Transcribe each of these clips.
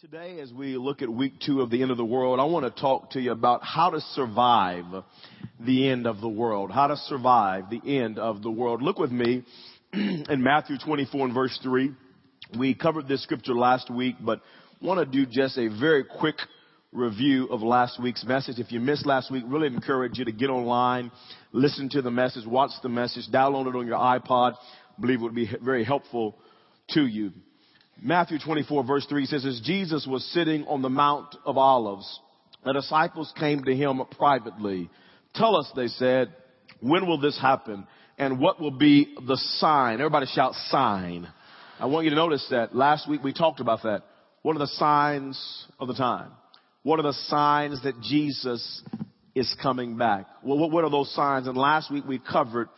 Today, as we look at week two of the end of the world, I want to talk to you about how to survive the end of the world. How to survive the end of the world. Look with me in Matthew 24 and verse 3. We covered this scripture last week, but want to do just a very quick review of last week's message. If you missed last week, really encourage you to get online, listen to the message, watch the message, download it on your iPod. I believe it would be very helpful to you. Matthew 24 verse 3 says, as Jesus was sitting on the Mount of Olives, the disciples came to him privately. Tell us, they said, when will this happen? And what will be the sign? Everybody shout sign. I want you to notice that last week we talked about that. What are the signs of the time? What are the signs that Jesus is coming back? Well, what are those signs? And last week we covered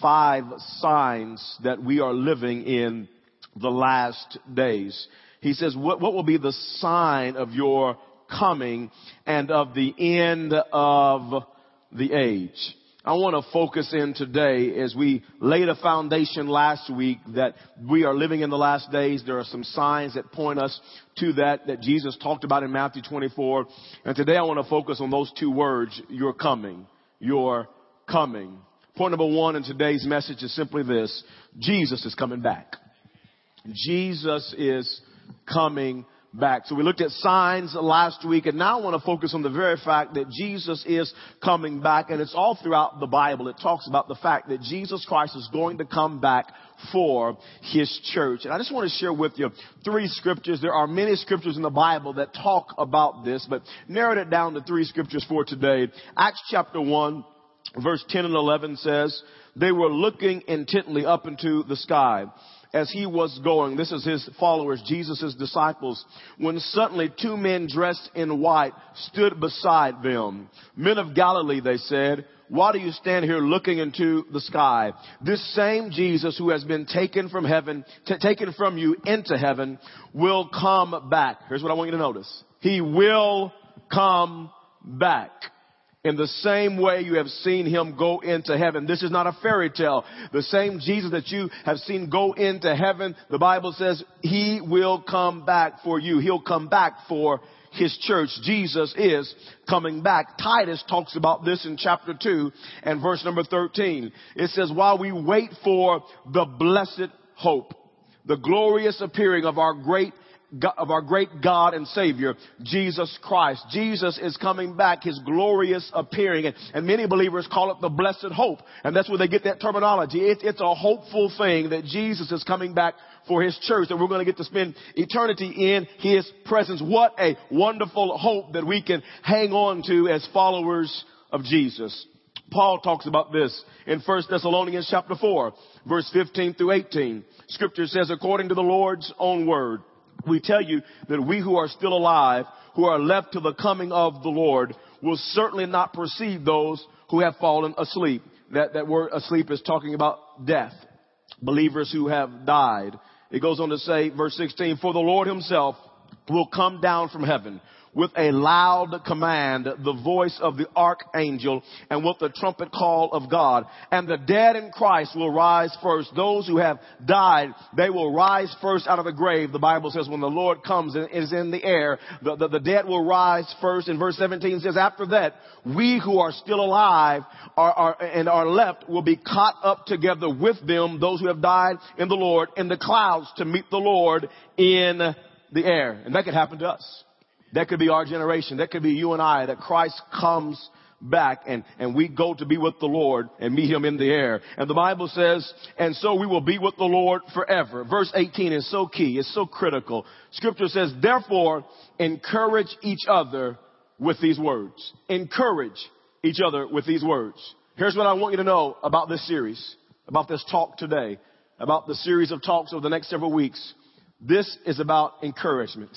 five signs that we are living in the last days. He says, what, what will be the sign of your coming and of the end of the age? I want to focus in today as we laid a foundation last week that we are living in the last days. There are some signs that point us to that that Jesus talked about in Matthew 24. And today I want to focus on those two words, you're coming, you're coming. Point number one in today's message is simply this, Jesus is coming back. Jesus is coming back. So we looked at signs last week and now I want to focus on the very fact that Jesus is coming back and it's all throughout the Bible. It talks about the fact that Jesus Christ is going to come back for his church. And I just want to share with you three scriptures. There are many scriptures in the Bible that talk about this, but narrowed it down to three scriptures for today. Acts chapter 1 verse 10 and 11 says, they were looking intently up into the sky as he was going, this is his followers, Jesus' disciples, when suddenly two men dressed in white stood beside them. Men of Galilee, they said, why do you stand here looking into the sky? This same Jesus who has been taken from heaven, t- taken from you into heaven, will come back. Here's what I want you to notice. He will come back in the same way you have seen him go into heaven. This is not a fairy tale. The same Jesus that you have seen go into heaven, the Bible says he will come back for you. He'll come back for his church. Jesus is coming back. Titus talks about this in chapter 2 and verse number 13. It says, while we wait for the blessed hope, the glorious appearing of our great of our great God and Savior, Jesus Christ. Jesus is coming back, His glorious appearing. And, and many believers call it the blessed hope. And that's where they get that terminology. It, it's a hopeful thing that Jesus is coming back for His church, that we're going to get to spend eternity in His presence. What a wonderful hope that we can hang on to as followers of Jesus. Paul talks about this in 1 Thessalonians chapter 4, verse 15 through 18. Scripture says, according to the Lord's own word, we tell you that we who are still alive, who are left to the coming of the Lord, will certainly not perceive those who have fallen asleep. That, that word asleep is talking about death. Believers who have died. It goes on to say, verse 16, for the Lord himself will come down from heaven with a loud command, the voice of the archangel, and with the trumpet call of God. And the dead in Christ will rise first. Those who have died, they will rise first out of the grave. The Bible says when the Lord comes and is in the air, the, the, the dead will rise first. And verse 17 says, after that, we who are still alive are, are, and are left will be caught up together with them, those who have died in the Lord, in the clouds to meet the Lord in the air. And that could happen to us. That could be our generation. That could be you and I, that Christ comes back and, and we go to be with the Lord and meet him in the air. And the Bible says, and so we will be with the Lord forever. Verse 18 is so key. It's so critical. Scripture says, therefore, encourage each other with these words. Encourage each other with these words. Here's what I want you to know about this series, about this talk today, about the series of talks over the next several weeks. This is about encouragement.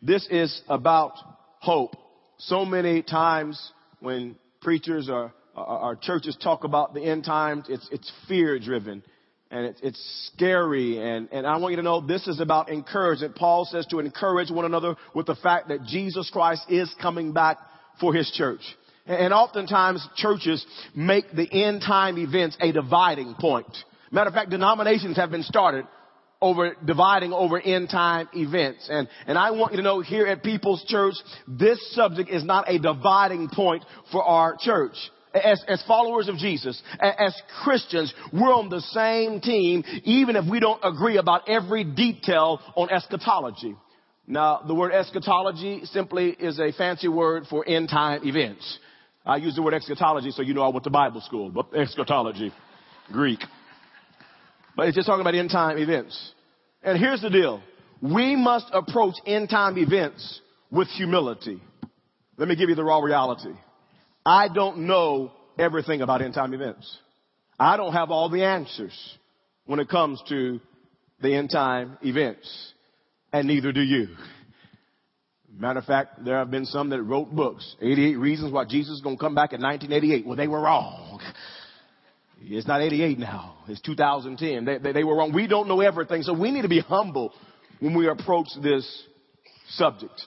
This is about hope. So many times when preachers or our churches talk about the end times, it's, it's fear driven and it's, it's scary. And, and I want you to know this is about encouragement. Paul says to encourage one another with the fact that Jesus Christ is coming back for his church. And oftentimes churches make the end time events a dividing point. Matter of fact, denominations have been started over dividing over end time events. And, and I want you to know here at People's Church, this subject is not a dividing point for our church. As, as followers of Jesus, as Christians, we're on the same team, even if we don't agree about every detail on eschatology. Now, the word eschatology simply is a fancy word for end time events. I use the word eschatology so you know I went to Bible school, but eschatology, Greek. But it's just talking about end time events. And here's the deal. We must approach end time events with humility. Let me give you the raw reality. I don't know everything about end time events. I don't have all the answers when it comes to the end time events and neither do you. Matter of fact, there have been some that wrote books, 88 reasons why Jesus is going to come back in 1988. Well, they were wrong. It's not 88 now. It's 2010. They, they, they were wrong. We don't know everything. So we need to be humble when we approach this subject.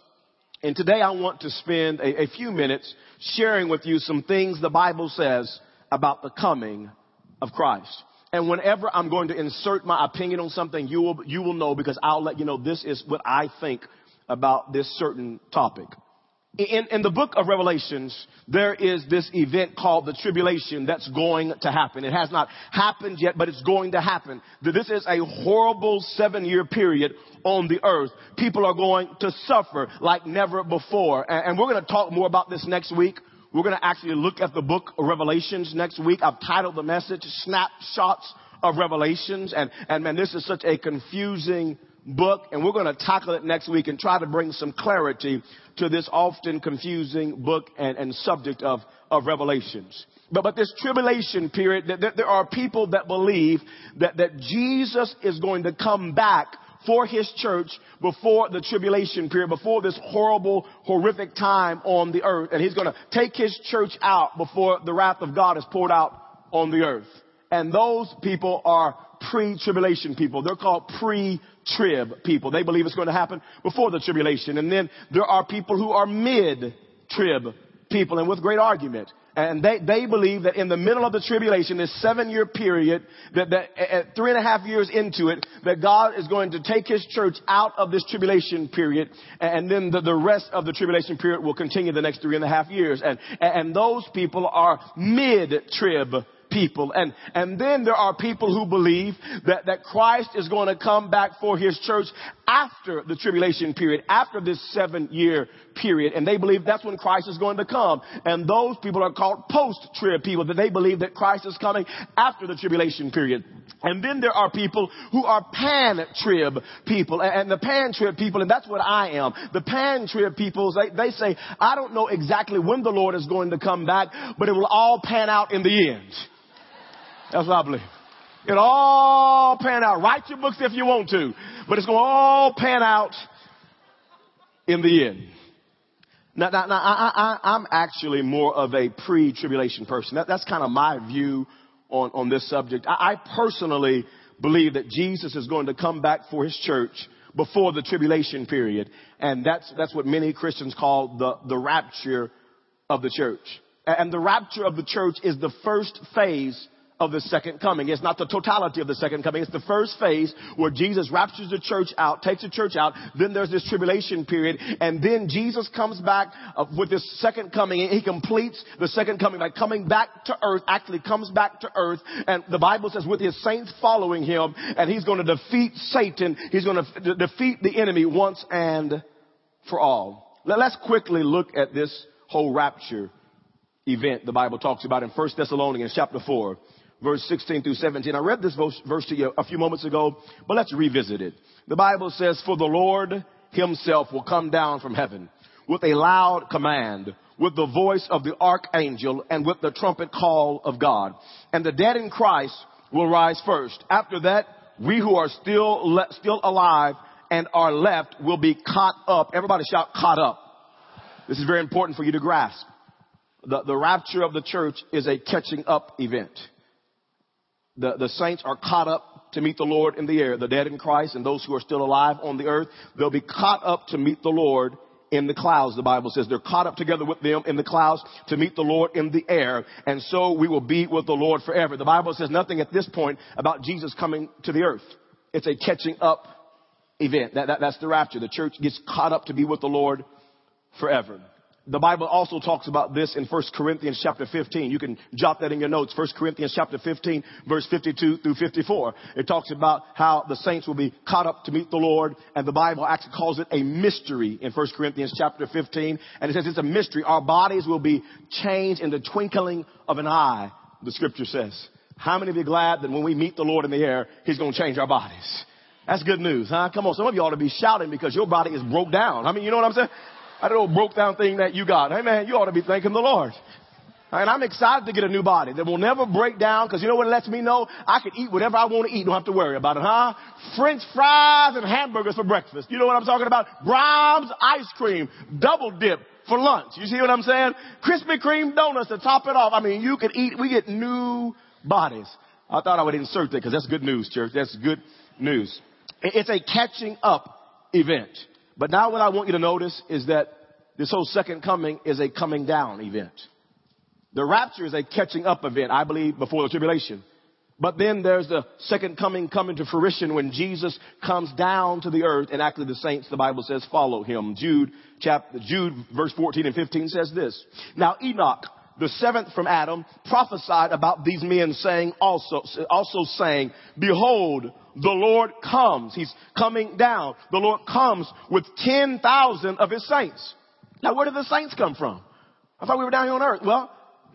And today I want to spend a, a few minutes sharing with you some things the Bible says about the coming of Christ. And whenever I'm going to insert my opinion on something, you will, you will know because I'll let you know this is what I think about this certain topic. In, in, the book of Revelations, there is this event called the tribulation that's going to happen. It has not happened yet, but it's going to happen. This is a horrible seven year period on the earth. People are going to suffer like never before. And, and we're going to talk more about this next week. We're going to actually look at the book of Revelations next week. I've titled the message Snapshots of Revelations. And, and man, this is such a confusing book. And we're going to tackle it next week and try to bring some clarity to this often confusing book and, and subject of, of Revelations. But, but this tribulation period, there, there are people that believe that, that Jesus is going to come back for his church before the tribulation period, before this horrible, horrific time on the earth. And he's going to take his church out before the wrath of God is poured out on the earth. And those people are pre-tribulation people. They're called pre-trib people. They believe it's going to happen before the tribulation. And then there are people who are mid-trib people and with great argument. And they, they believe that in the middle of the tribulation, this seven year period, that, that at three and a half years into it, that God is going to take His church out of this tribulation period, and then the, the rest of the tribulation period will continue the next three and a half years. And, and those people are mid-trib people. And, and then there are people who believe that, that Christ is going to come back for his church after the tribulation period, after this seven year period. And they believe that's when Christ is going to come. And those people are called post-trib people, that they believe that Christ is coming after the tribulation period. And then there are people who are pan-trib people. And the pan-trib people, and that's what I am. The pan-trib people, they, they say, I don't know exactly when the Lord is going to come back, but it will all pan out in the end. That's what I believe. It all pan out. Write your books if you want to, but it's going to all pan out in the end. Now, now, now I, I'm actually more of a pre-tribulation person. That, that's kind of my view on, on this subject. I, I personally believe that Jesus is going to come back for his church before the tribulation period. And that's, that's what many Christians call the, the rapture of the church. And the rapture of the church is the first phase of the second coming. It's not the totality of the second coming. It's the first phase where Jesus raptures the church out, takes the church out. Then there's this tribulation period. And then Jesus comes back uh, with this second coming. He completes the second coming by coming back to earth, actually comes back to earth. And the Bible says with his saints following him and he's going to defeat Satan. He's going to defeat the enemy once and for all. Let's quickly look at this whole rapture event the Bible talks about in 1 Thessalonians chapter 4 verse 16 through 17. I read this verse to you a few moments ago, but let's revisit it. The Bible says, For the Lord himself will come down from heaven with a loud command, with the voice of the archangel, and with the trumpet call of God. And the dead in Christ will rise first. After that, we who are still, le- still alive and are left will be caught up. Everybody shout, caught up. This is very important for you to grasp. The, the rapture of the church is a catching up event the, the saints are caught up to meet the Lord in the air. The dead in Christ and those who are still alive on the earth, they'll be caught up to meet the Lord in the clouds, the Bible says. They're caught up together with them in the clouds to meet the Lord in the air. And so we will be with the Lord forever. The Bible says nothing at this point about Jesus coming to the earth. it's a catching up event. That, that, that's the rapture. The church gets caught up to be with the Lord forever. The Bible also talks about this in 1 Corinthians chapter 15. You can jot that in your notes. 1 Corinthians chapter 15 verse 52 through 54. It talks about how the saints will be caught up to meet the Lord and the Bible actually calls it a mystery in 1 Corinthians chapter 15. And it says it's a mystery. Our bodies will be changed in the twinkling of an eye, the scripture says. How many of you glad that when we meet the Lord in the air, He's going to change our bodies? That's good news, huh? Come on. Some of you ought to be shouting because your body is broke down. I mean, you know what I'm saying? Don't know, broke down thing that you got. Hey man, you ought to be thanking the Lord. And I'm excited to get a new body that will never break down because you know what it lets me know? I can eat whatever I want to eat. Don't have to worry about it, huh? French fries and hamburgers for breakfast. You know what I'm talking about? Braum's ice cream, double dip for lunch. You see what I'm saying? Krispy Kreme donuts to top it off. I mean, you can eat, we get new bodies. I thought I would insert that because that's good news, church. That's good news. It's a catching up event. But now what I want you to notice is that this whole second coming is a coming down event. The rapture is a catching up event, I believe, before the tribulation. But then there's the second coming coming to fruition when Jesus comes down to the earth and actually the saints, the Bible says, follow him. Jude chapter, Jude verse 14 and 15 says this. Now Enoch, the seventh from Adam, prophesied about these men saying also, also saying, behold, the Lord comes. He's coming down. The Lord comes with 10,000 of his saints. Now where did the saints come from? I thought we were down here on earth. Well,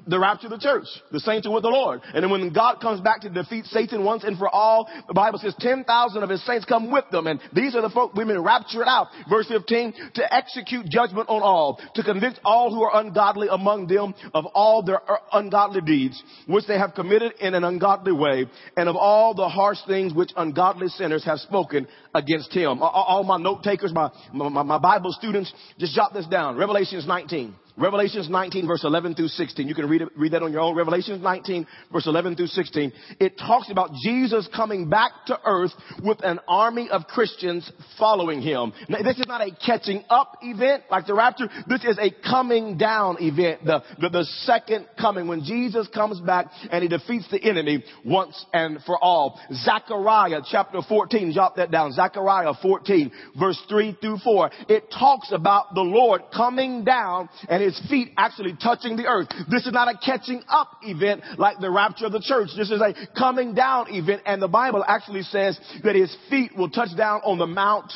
the rapture of the church. The saints are with the Lord. And then when God comes back to defeat Satan once and for all, the Bible says 10,000 of his saints come with them. And these are the folk women raptured out. Verse 15, to execute judgment on all, to convict all who are ungodly among them of all their ungodly deeds, which they have committed in an ungodly way, and of all the harsh things which ungodly sinners have spoken against him. All my note takers, my, my, my Bible students, just jot this down. Revelations 19. Revelations 19 verse 11 through 16. You can read read that on your own. Revelations 19 verse 11 through 16. It talks about Jesus coming back to earth with an army of Christians following him. Now, this is not a catching up event like the rapture. This is a coming down event. The, the, the second coming when Jesus comes back and he defeats the enemy once and for all. Zechariah chapter 14. Jot that down. Zechariah 14 verse 3 through 4. It talks about the Lord coming down and his feet actually touching the earth. This is not a catching up event like the rapture of the church. This is a coming down event and the Bible actually says that his feet will touch down on the Mount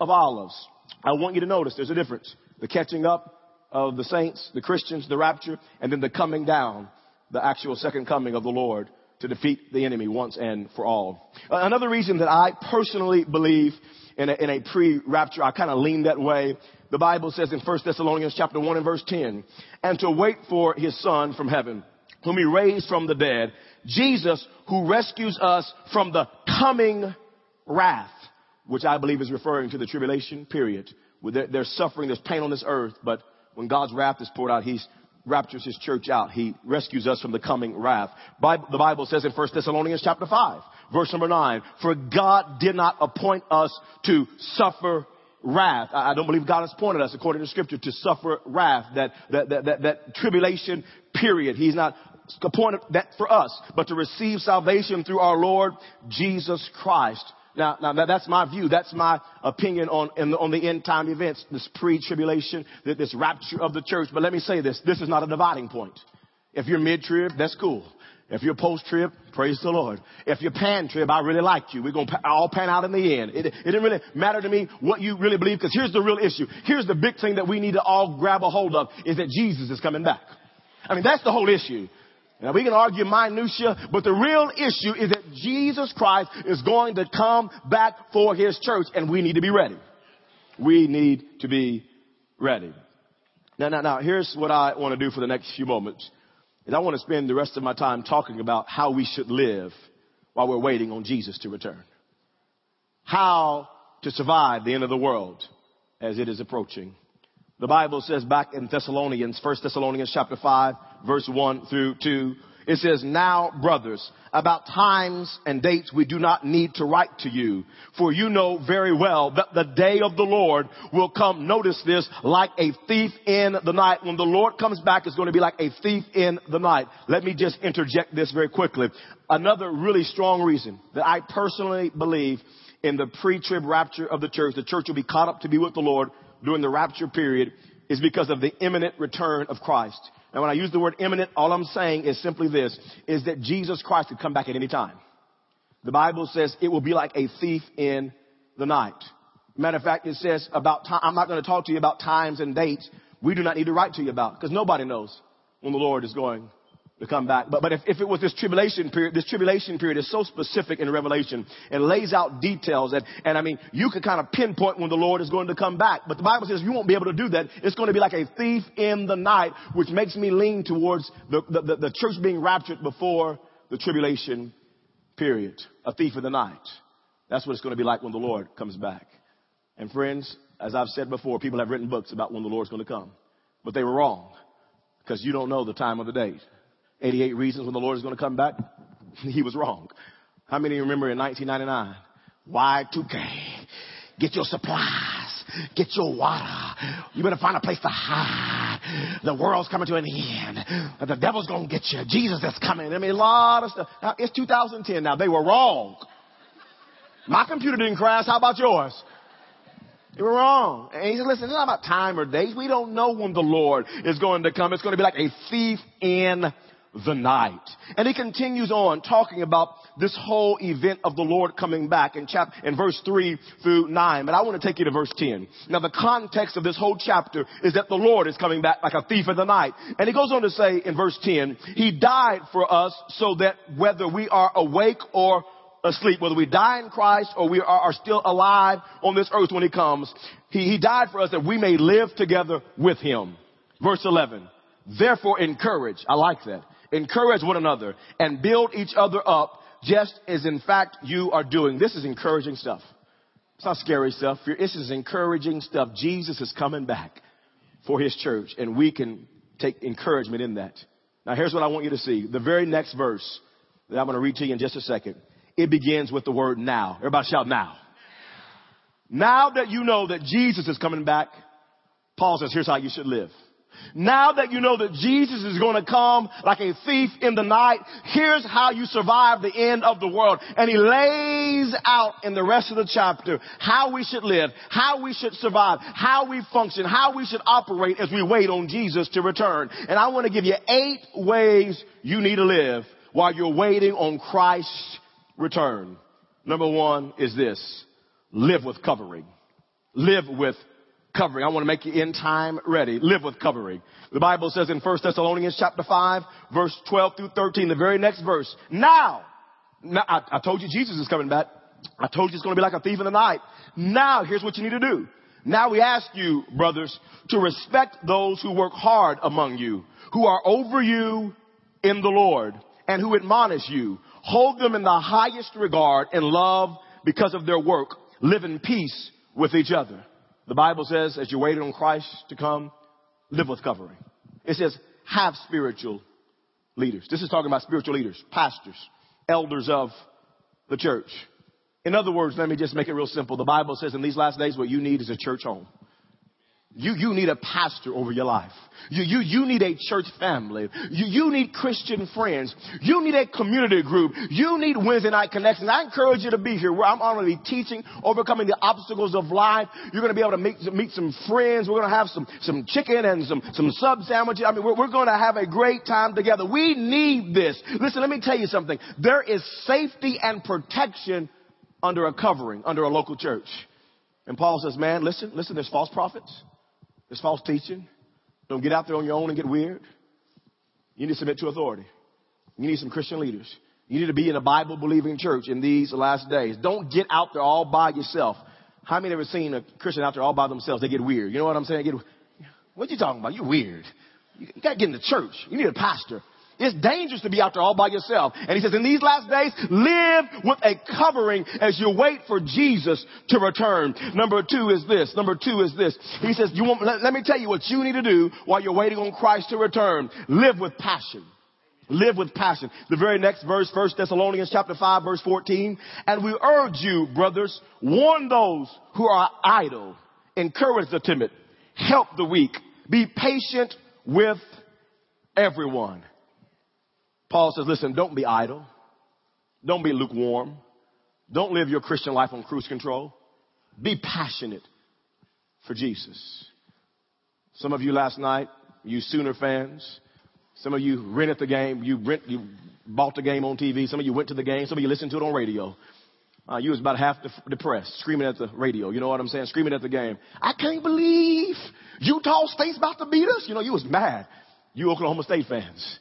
of Olives. I want you to notice there's a difference. The catching up of the saints, the Christians, the rapture, and then the coming down, the actual second coming of the Lord to defeat the enemy once and for all. Uh, another reason that I personally believe in a, in a pre-rapture, I kind of lean that way, the Bible says in 1 Thessalonians chapter 1 and verse 10, and to wait for his son from heaven, whom he raised from the dead, Jesus who rescues us from the coming wrath, which I believe is referring to the tribulation period. There's suffering, there's pain on this earth, but when God's wrath is poured out, he's raptures his church out. He rescues us from the coming wrath. the Bible says in 1 Thessalonians chapter 5, verse number 9, for God did not appoint us to suffer wrath. I don't believe God has appointed us, according to scripture, to suffer wrath, that, that, that, that, that tribulation period. He's not appointed that for us, but to receive salvation through our Lord Jesus Christ. Now, now that's my view. That's my opinion on, the, on the end time events, this pre-tribulation, this rapture of the church. But let me say this. This is not a dividing point. If you're mid-trib, that's cool. If you're post-trib, praise the Lord. If you're pan-trib, I really like you. We're going to all pan out in the end. It, it didn't really matter to me what you really believe because here's the real issue. Here's the big thing that we need to all grab a hold of is that Jesus is coming back. I mean, that's the whole issue. Now we can argue minutia, but the real issue is that Jesus Christ is going to come back for his church and we need to be ready. We need to be ready. Now, now, now, here's what I want to do for the next few moments. And I want to spend the rest of my time talking about how we should live while we're waiting on Jesus to return. How to survive the end of the world as it is approaching. The Bible says back in Thessalonians, 1 Thessalonians chapter 5, verse 1 through 2, It says, now brothers, about times and dates we do not need to write to you, for you know very well that the day of the Lord will come, notice this, like a thief in the night. When the Lord comes back, it's going to be like a thief in the night. Let me just interject this very quickly. Another really strong reason that I personally believe in the pre-trib rapture of the church, the church will be caught up to be with the Lord during the rapture period, is because of the imminent return of Christ. And when I use the word imminent, all I'm saying is simply this, is that Jesus Christ could come back at any time. The Bible says it will be like a thief in the night. Matter of fact, it says about time, I'm not going to talk to you about times and dates we do not need to write to you about because nobody knows when the Lord is going to come back. But, but if, if it was this tribulation period, this tribulation period is so specific in Revelation and lays out details and, and I mean, you can kind of pinpoint when the Lord is going to come back. But the Bible says you won't be able to do that. It's going to be like a thief in the night, which makes me lean towards the, the, the, the church being raptured before the tribulation period. A thief in the night. That's what it's going to be like when the Lord comes back. And friends, as I've said before, people have written books about when the Lord's going to come. But they were wrong because you don't know the time of the date. 88 reasons when the Lord is going to come back. he was wrong. How many remember in 1999? Y2K. Get your supplies. Get your water. You better find a place to hide. The world's coming to an end. The devil's going to get you. Jesus is coming. I mean, a lot of stuff. Now, it's 2010 now. They were wrong. My computer didn't crash. How about yours? They were wrong. And he said, listen, it's not about time or days. We don't know when the Lord is going to come. It's going to be like a thief in the night. And he continues on talking about this whole event of the Lord coming back in chapter, in verse 3 through 9. But I want to take you to verse 10. Now the context of this whole chapter is that the Lord is coming back like a thief in the night. And he goes on to say in verse 10, He died for us so that whether we are awake or asleep, whether we die in Christ or we are, are still alive on this earth when he comes, he, he died for us that we may live together with him. Verse 11. Therefore encourage. I like that encourage one another and build each other up just as in fact you are doing. This is encouraging stuff. It's not scary stuff. This is encouraging stuff. Jesus is coming back for his church and we can take encouragement in that. Now here's what I want you to see. The very next verse that I'm going to read to you in just a second. It begins with the word now. Everybody shout now. Now that you know that Jesus is coming back, Paul says, here's how you should live. Now that you know that Jesus is going to come like a thief in the night, here's how you survive the end of the world. And he lays out in the rest of the chapter how we should live, how we should survive, how we function, how we should operate as we wait on Jesus to return. And I want to give you eight ways you need to live while you're waiting on Christ's return. Number one is this. Live with covering. Live with covering. I want to make you in time ready. Live with covering. The Bible says in 1 Thessalonians chapter 5, verse 12 through 13, the very next verse. Now, now I, I told you Jesus is coming back. I told you it's going to be like a thief in the night. Now, here's what you need to do. Now we ask you, brothers, to respect those who work hard among you, who are over you in the Lord, and who admonish you. Hold them in the highest regard and love because of their work. Live in peace with each other. The Bible says, as you waited on Christ to come, live with covering. It says, have spiritual leaders. This is talking about spiritual leaders, pastors, elders of the church. In other words, let me just make it real simple. The Bible says in these last days, what you need is a church home. You, you need a pastor over your life. You, you, you need a church family. You, you need Christian friends. You need a community group. You need Wednesday night connections. I encourage you to be here where I'm going to be teaching, overcoming the obstacles of life. You're going to be able to meet, meet some friends. We're going to have some, some chicken and some, some sub sandwiches. I mean, we're, we're going to have a great time together. We need this. Listen, let me tell you something. There is safety and protection under a covering, under a local church. And Paul says, man, listen, listen, there's false prophets. There's false teaching. Don't get out there on your own and get weird. You need to submit to authority. You need some Christian leaders. You need to be in a Bible believing church in these last days. Don't get out there all by yourself. How many ever seen a Christian out there all by themselves? They get weird. You know what I'm saying? Get, what you talking about? You're weird. You gotta get in the church. You need a pastor. It's dangerous to be out there all by yourself. And he says, in these last days, live with a covering as you wait for Jesus to return. Number two is this. Number two is this. He says, you want, let, let me tell you what you need to do while you're waiting on Christ to return. Live with passion. Live with passion. The very next verse, 1 Thessalonians chapter 5 verse 14. And we urge you, brothers, warn those who are idle, encourage the timid, help the weak, be patient with everyone. Paul says, listen, don't be idle. Don't be lukewarm. Don't live your Christian life on cruise control. Be passionate for Jesus. Some of you last night, you Sooner fans, some of you rented the game, you rent, you bought the game on TV. Some of you went to the game. Some of you listened to it on radio. Uh, you was about half de- depressed, screaming at the radio. You know what I'm saying? Screaming at the game. I can't believe Utah State's about to beat us. You know, you was mad. You Oklahoma State fans.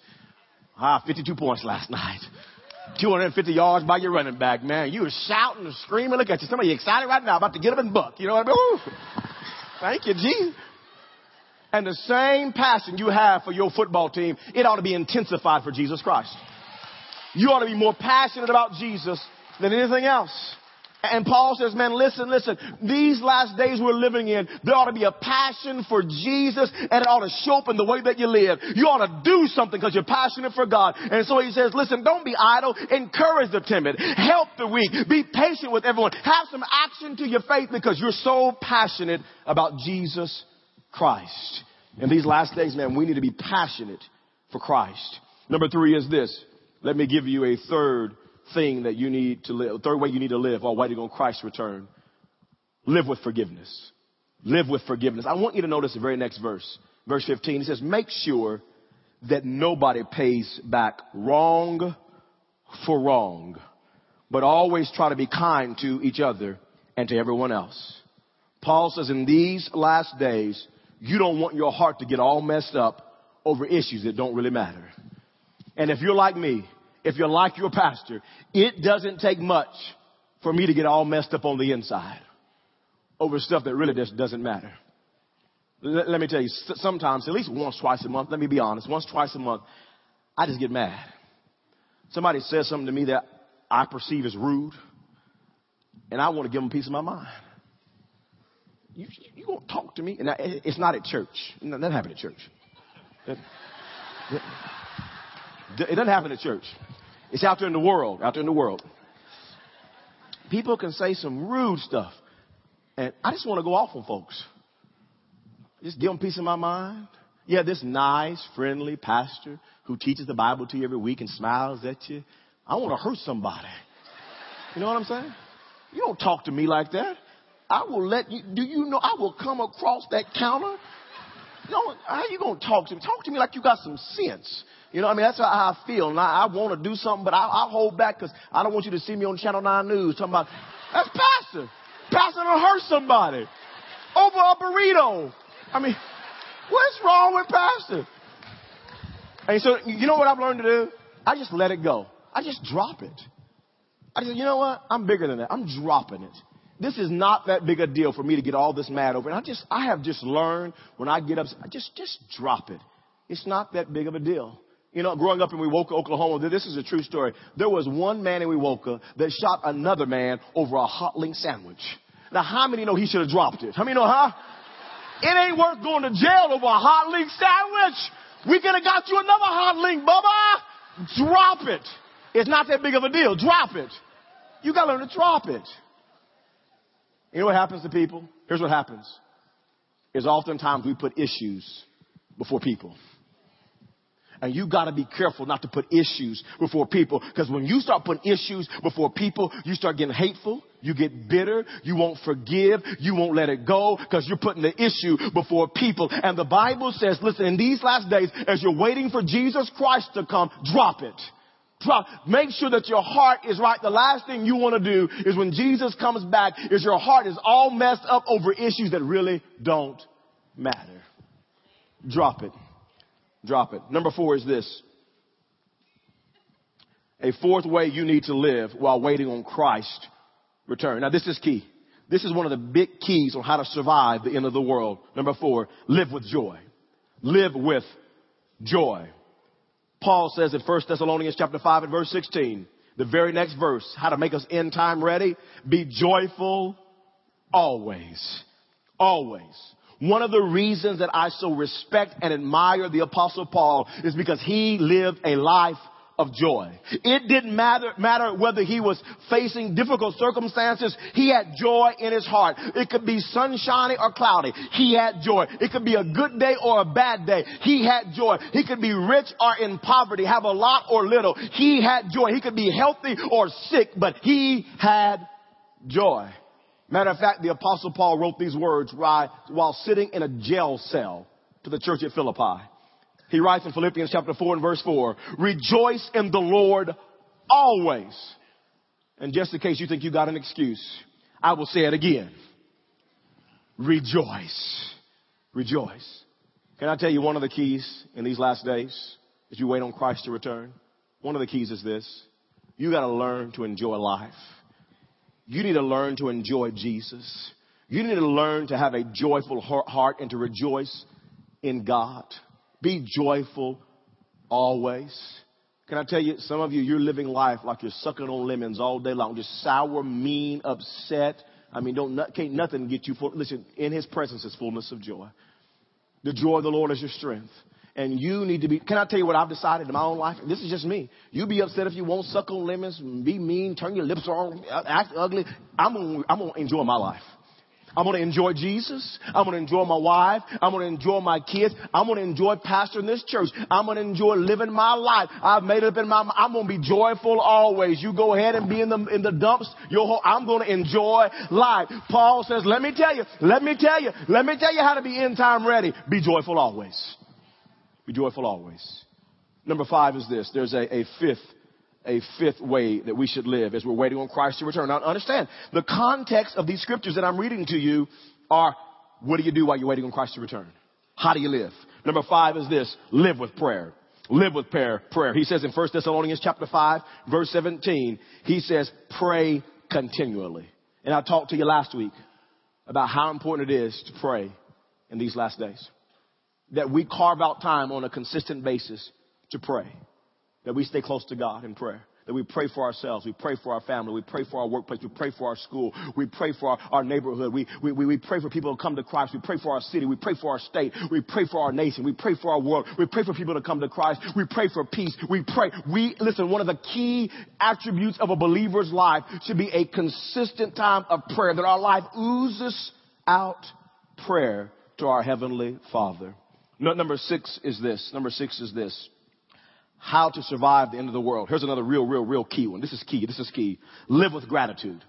Ah, 52 points last night. 250 yards by your running back, man. You were shouting and screaming. Look at you. Somebody excited right now, about to get up and buck. You know what I mean? Thank you, Jesus. And the same passion you have for your football team, it ought to be intensified for Jesus Christ. You ought to be more passionate about Jesus than anything else. And Paul says, man, listen, listen, these last days we're living in, there ought to be a passion for Jesus and it ought to show up in the way that you live. You ought to do something because you're passionate for God. And so he says, listen, don't be idle. Encourage the timid. Help the weak. Be patient with everyone. Have some action to your faith because you're so passionate about Jesus Christ. In these last days, man, we need to be passionate for Christ. Number three is this. Let me give you a third thing that you need to live, third way you need to live while waiting on Christ's return. Live with forgiveness. Live with forgiveness. I want you to notice the very next verse. Verse 15, it says, make sure that nobody pays back wrong for wrong, but always try to be kind to each other and to everyone else. Paul says in these last days, you don't want your heart to get all messed up over issues that don't really matter. And if you're like me, if you're like your pastor, it doesn't take much for me to get all messed up on the inside over stuff that really just doesn't matter. Let, let me tell you, sometimes, at least once, twice a month, let me be honest, once, twice a month, I just get mad. Somebody says something to me that I perceive as rude, and I want to give them a piece of my mind. You, you won't talk to me? And it's not at church. That doesn't at church. That, that, it doesn't happen at church. It's out there in the world, out there in the world. People can say some rude stuff. And I just want to go off on folks. Just give them peace of my mind. Yeah, this nice, friendly pastor who teaches the Bible to you every week and smiles at you. I want to hurt somebody. You know what I'm saying? You don't talk to me like that. I will let you, do you know, I will come across that counter. Know, how you going to talk to me? Talk to me like you got some sense. You know, I mean, that's how I feel. And I, want to do something, but I, I hold back because I don't want you to see me on Channel 9 News talking about, that's Pastor. Pastor to hurt somebody over a burrito. I mean, what's wrong with Pastor? And so, you know what I've learned to do? I just let it go. I just drop it. I just, you know what? I'm bigger than that. I'm dropping it. This is not that big a deal for me to get all this mad over. And I just, I have just learned when I get up, I just, just drop it. It's not that big of a deal. You know, growing up in Wewoka, Oklahoma, this is a true story. There was one man in Wewoka that shot another man over a hot link sandwich. Now, how many know he should have dropped it? How many know, huh? It ain't worth going to jail over a hot link sandwich. We could have got you another hot link, Bubba. Drop it. It's not that big of a deal. Drop it. You gotta learn to drop it. You know what happens to people? Here's what happens. Is oftentimes we put issues before people. And you gotta be careful not to put issues before people. Because when you start putting issues before people, you start getting hateful, you get bitter, you won't forgive, you won't let it go, because you're putting the issue before people. And the Bible says, listen, in these last days, as you're waiting for Jesus Christ to come, drop it. Drop. Make sure that your heart is right. The last thing you want to do is when Jesus comes back is your heart is all messed up over issues that really don't matter. Drop it. Drop it. Number four is this. A fourth way you need to live while waiting on Christ return. Now this is key. This is one of the big keys on how to survive the end of the world. Number four, live with joy. Live with joy. Paul says in 1 Thessalonians chapter 5 and verse 16, the very next verse, how to make us end time ready. Be joyful always. Always. One of the reasons that I so respect and admire the apostle Paul is because he lived a life of joy. It didn't matter, matter whether he was facing difficult circumstances. He had joy in his heart. It could be sunshiny or cloudy. He had joy. It could be a good day or a bad day. He had joy. He could be rich or in poverty, have a lot or little. He had joy. He could be healthy or sick, but he had joy. Matter of fact, the apostle Paul wrote these words while sitting in a jail cell to the church at Philippi. He writes in Philippians chapter 4 and verse 4, rejoice in the Lord always. And just in case you think you got an excuse, I will say it again. Rejoice. Rejoice. Can I tell you one of the keys in these last days as you wait on Christ to return? One of the keys is this. You gotta learn to enjoy life. You need to learn to enjoy Jesus. You need to learn to have a joyful heart and to rejoice in God. Be joyful always. Can I tell you, some of you, you're living life like you're sucking on lemons all day long, just sour, mean, upset. I mean, don't, can't nothing get you full. Listen, in His presence is fullness of joy. The joy of the Lord is your strength. And you need to be, can I tell you what I've decided in my own life? This is just me. You be upset if you won't suck on lemons, be mean, turn your lips on, act ugly. I'm gonna, I'm gonna enjoy my life. I'm going to enjoy Jesus. I'm going to enjoy my wife. I'm going to enjoy my kids. I'm going to enjoy pastoring this church. I'm going to enjoy living my life. I've made it up in my mind. I'm going to be joyful always. You go ahead and be in the, in the dumps. Your whole, I'm going to enjoy life. Paul says, let me tell you, let me tell you, let me tell you how to be in time ready. Be joyful always. Be joyful always. Number five is this. There's a, a fifth a fifth way that we should live as we're waiting on Christ to return. Now understand, the context of these scriptures that I'm reading to you are, what do you do while you're waiting on Christ to return? How do you live? Number five is this, live with prayer. Live with prayer. Prayer. He says in 1 Thessalonians chapter 5, verse 17, he says, pray continually. And I talked to you last week about how important it is to pray in these last days. That we carve out time on a consistent basis to pray that we stay close to God in prayer. That we pray for ourselves. We pray for our family. We pray for our workplace. We pray for our school. We pray for our, our neighborhood. We, we, we pray for people to come to Christ. We pray for our city. We pray for our state. We pray for our nation. We pray for our world. We pray for people to come to Christ. We pray for peace. We pray. We, listen, one of the key attributes of a believer's life should be a consistent time of prayer. That our life oozes out prayer to our Heavenly Father. Number six is this. Number six is this how to survive the end of the world. Here's another real, real, real key one. This is key. This is key. Live with gratitude.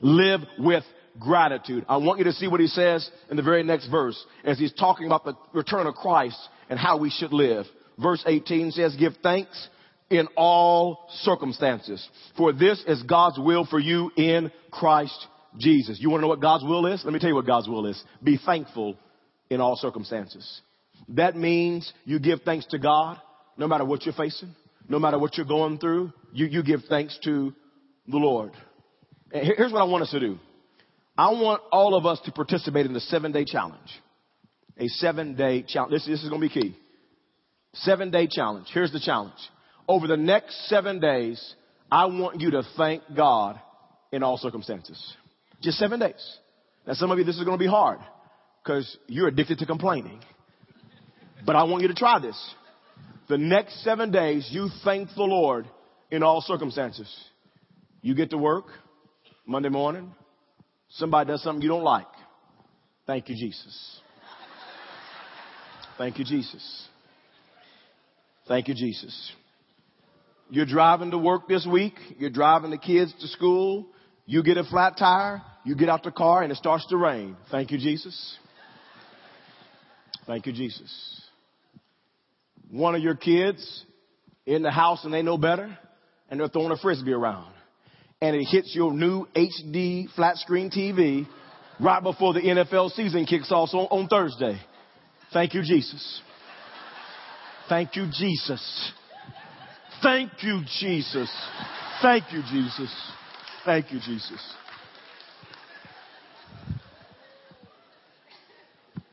Live with gratitude. I want you to see what he says in the very next verse as he's talking about the return of Christ and how we should live. Verse 18 says, give thanks in all circumstances. For this is God's will for you in Christ Jesus. You want to know what God's will is? Let me tell you what God's will is. Be thankful in all circumstances. That means you give thanks to God no matter what you're facing, no matter what you're going through, you, you give thanks to the Lord. And here's what I want us to do. I want all of us to participate in the seven day challenge. A seven day challenge. This, this is going to be key. Seven day challenge. Here's the challenge. Over the next seven days, I want you to thank God in all circumstances. Just seven days. Now some of you, this is going to be hard because you're addicted to complaining. But I want you to try this the next seven days, you thank the Lord in all circumstances. You get to work Monday morning, somebody does something you don't like. Thank you, Jesus. Thank you, Jesus. Thank you, Jesus. You're driving to work this week. You're driving the kids to school. You get a flat tire. You get out the car and it starts to rain. Thank you, Jesus. Thank you, Jesus one of your kids in the house and they know better and they're throwing a frisbee around and it hits your new HD flat screen TV right before the NFL season kicks off on, Thursday. Thank you, Jesus. Thank you, Jesus. Thank you, Jesus. Thank you, Jesus. Thank you, Jesus.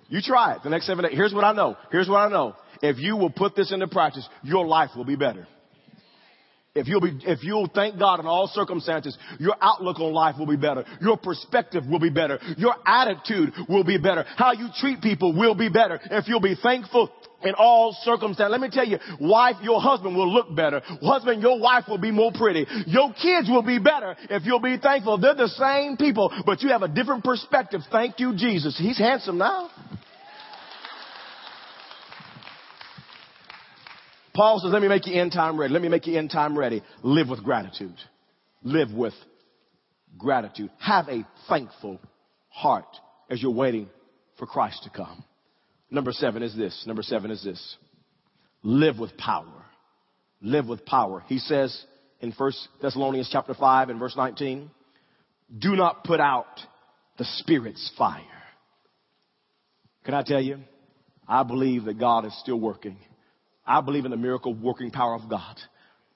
You try it the next seven days. Here's what I know. Here's what I know. If you will put this into practice, your life will be better. If you'll be, if you'll thank God in all circumstances, your outlook on life will be better. Your perspective will be better. Your attitude will be better. How you treat people will be better. If you'll be thankful in all circumstances. Let me tell you, wife, your husband will look better. Husband, your wife will be more pretty. Your kids will be better if you'll be thankful. They're the same people, but you have a different perspective. Thank you, Jesus. He's handsome now. Paul says, let me make you end time ready. Let me make you end time ready. Live with gratitude. Live with gratitude. Have a thankful heart as you're waiting for Christ to come. Number seven is this. Number seven is this. Live with power. Live with power. He says in First Thessalonians chapter 5 and verse 19, do not put out the Spirit's fire. Can I tell you? I believe that God is still working. I believe in the miracle working power of God.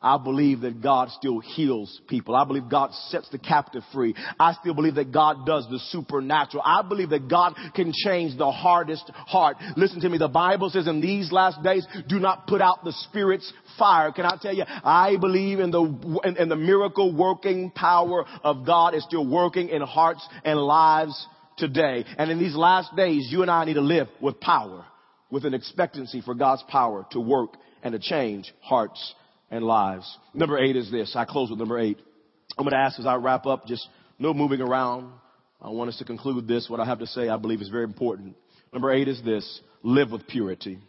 I believe that God still heals people. I believe God sets the captive free. I still believe that God does the supernatural. I believe that God can change the hardest heart. Listen to me. The Bible says in these last days, do not put out the Spirit's fire. Can I tell you, I believe in the, in, in the miracle working power of God is still working in hearts and lives today. And in these last days, you and I need to live with power with an expectancy for God's power to work and to change hearts and lives. Number eight is this. I close with number eight. I'm going to ask as I wrap up, just no moving around. I want us to conclude this. What I have to say, I believe is very important. Number eight is this. Live with purity.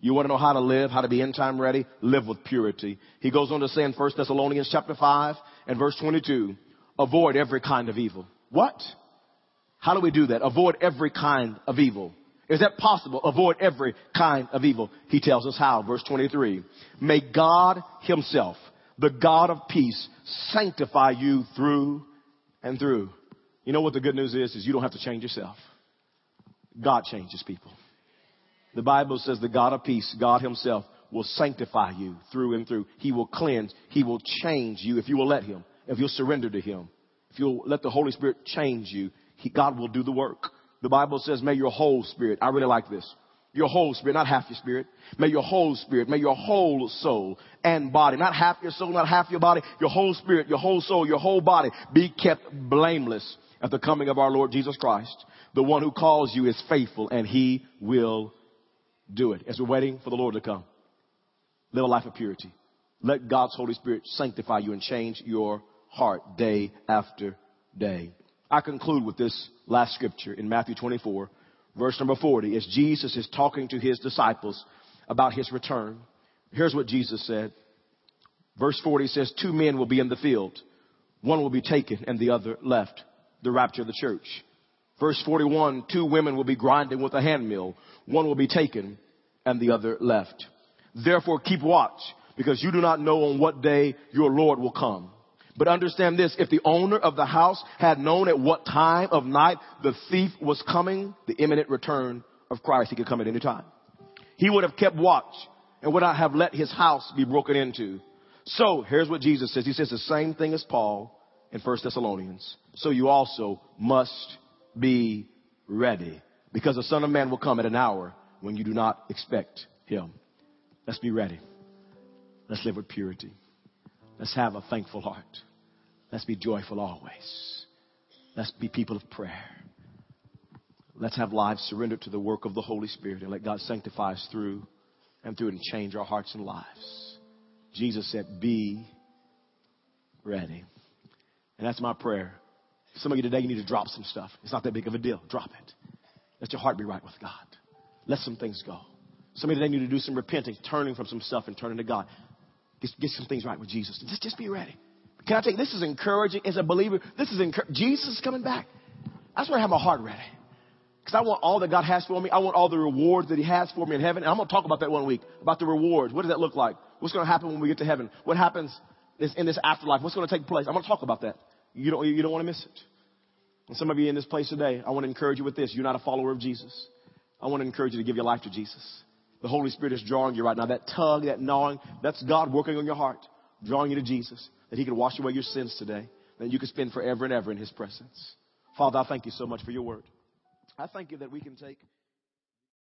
You want to know how to live, how to be end time ready? Live with purity. He goes on to say in 1 Thessalonians chapter 5 and verse 22, avoid every kind of evil. What? How do we do that? Avoid every kind of evil. Is that possible? Avoid every kind of evil. He tells us how. Verse 23. May God himself, the God of peace, sanctify you through and through. You know what the good news is? Is you don't have to change yourself. God changes people. The Bible says the God of peace, God himself, will sanctify you through and through. He will cleanse. He will change you if you will let him. If you'll surrender to him. If you'll let the Holy Spirit change you, he, God will do the work. The Bible says, may your whole spirit, I really like this. Your whole spirit, not half your spirit. May your whole spirit, may your whole soul and body, not half your soul, not half your body, your whole spirit, your whole soul, your whole body be kept blameless at the coming of our Lord Jesus Christ. The one who calls you is faithful and he will do it. As we're waiting for the Lord to come, live a life of purity. Let God's Holy Spirit sanctify you and change your heart day after day. I conclude with this last scripture in Matthew 24, verse number 40, as Jesus is talking to his disciples about his return. Here's what Jesus said. Verse 40 says, two men will be in the field. One will be taken and the other left. The rapture of the church. Verse 41, two women will be grinding with a handmill. One will be taken and the other left. Therefore keep watch because you do not know on what day your Lord will come. But understand this, if the owner of the house had known at what time of night the thief was coming, the imminent return of Christ, he could come at any time. He would have kept watch and would not have let his house be broken into. So here's what Jesus says. He says the same thing as Paul in 1 Thessalonians. So you also must be ready because the son of man will come at an hour when you do not expect him. Let's be ready. Let's live with purity. Let's have a thankful heart. Let's be joyful always. Let's be people of prayer. Let's have lives surrendered to the work of the Holy Spirit and let God sanctify us through and through and change our hearts and lives. Jesus said, be ready. And that's my prayer. Some of you today, you need to drop some stuff. It's not that big of a deal. Drop it. Let your heart be right with God. Let some things go. Some of you today need to do some repenting, turning from some stuff and turning to God. Get, get some things right with Jesus. Just, just be ready. Can I you, this is encouraging as a believer. This is encouraging. Jesus is coming back. That's where I have my heart ready. Because I want all that God has for me. I want all the rewards that He has for me in heaven. And I'm going to talk about that one week, about the rewards. What does that look like? What's going to happen when we get to heaven? What happens in this afterlife? What's going to take place? I'm going to talk about that. You don't, you don't want to miss it. And some of you in this place today, I want to encourage you with this. You're not a follower of Jesus. I want to encourage you to give your life to Jesus. The Holy Spirit is drawing you right now. That tug, that gnawing, that's God working on your heart, drawing you to Jesus that he could wash away your sins today, that you could spend forever and ever in his presence. Father, I thank you so much for your word. I thank you that we can take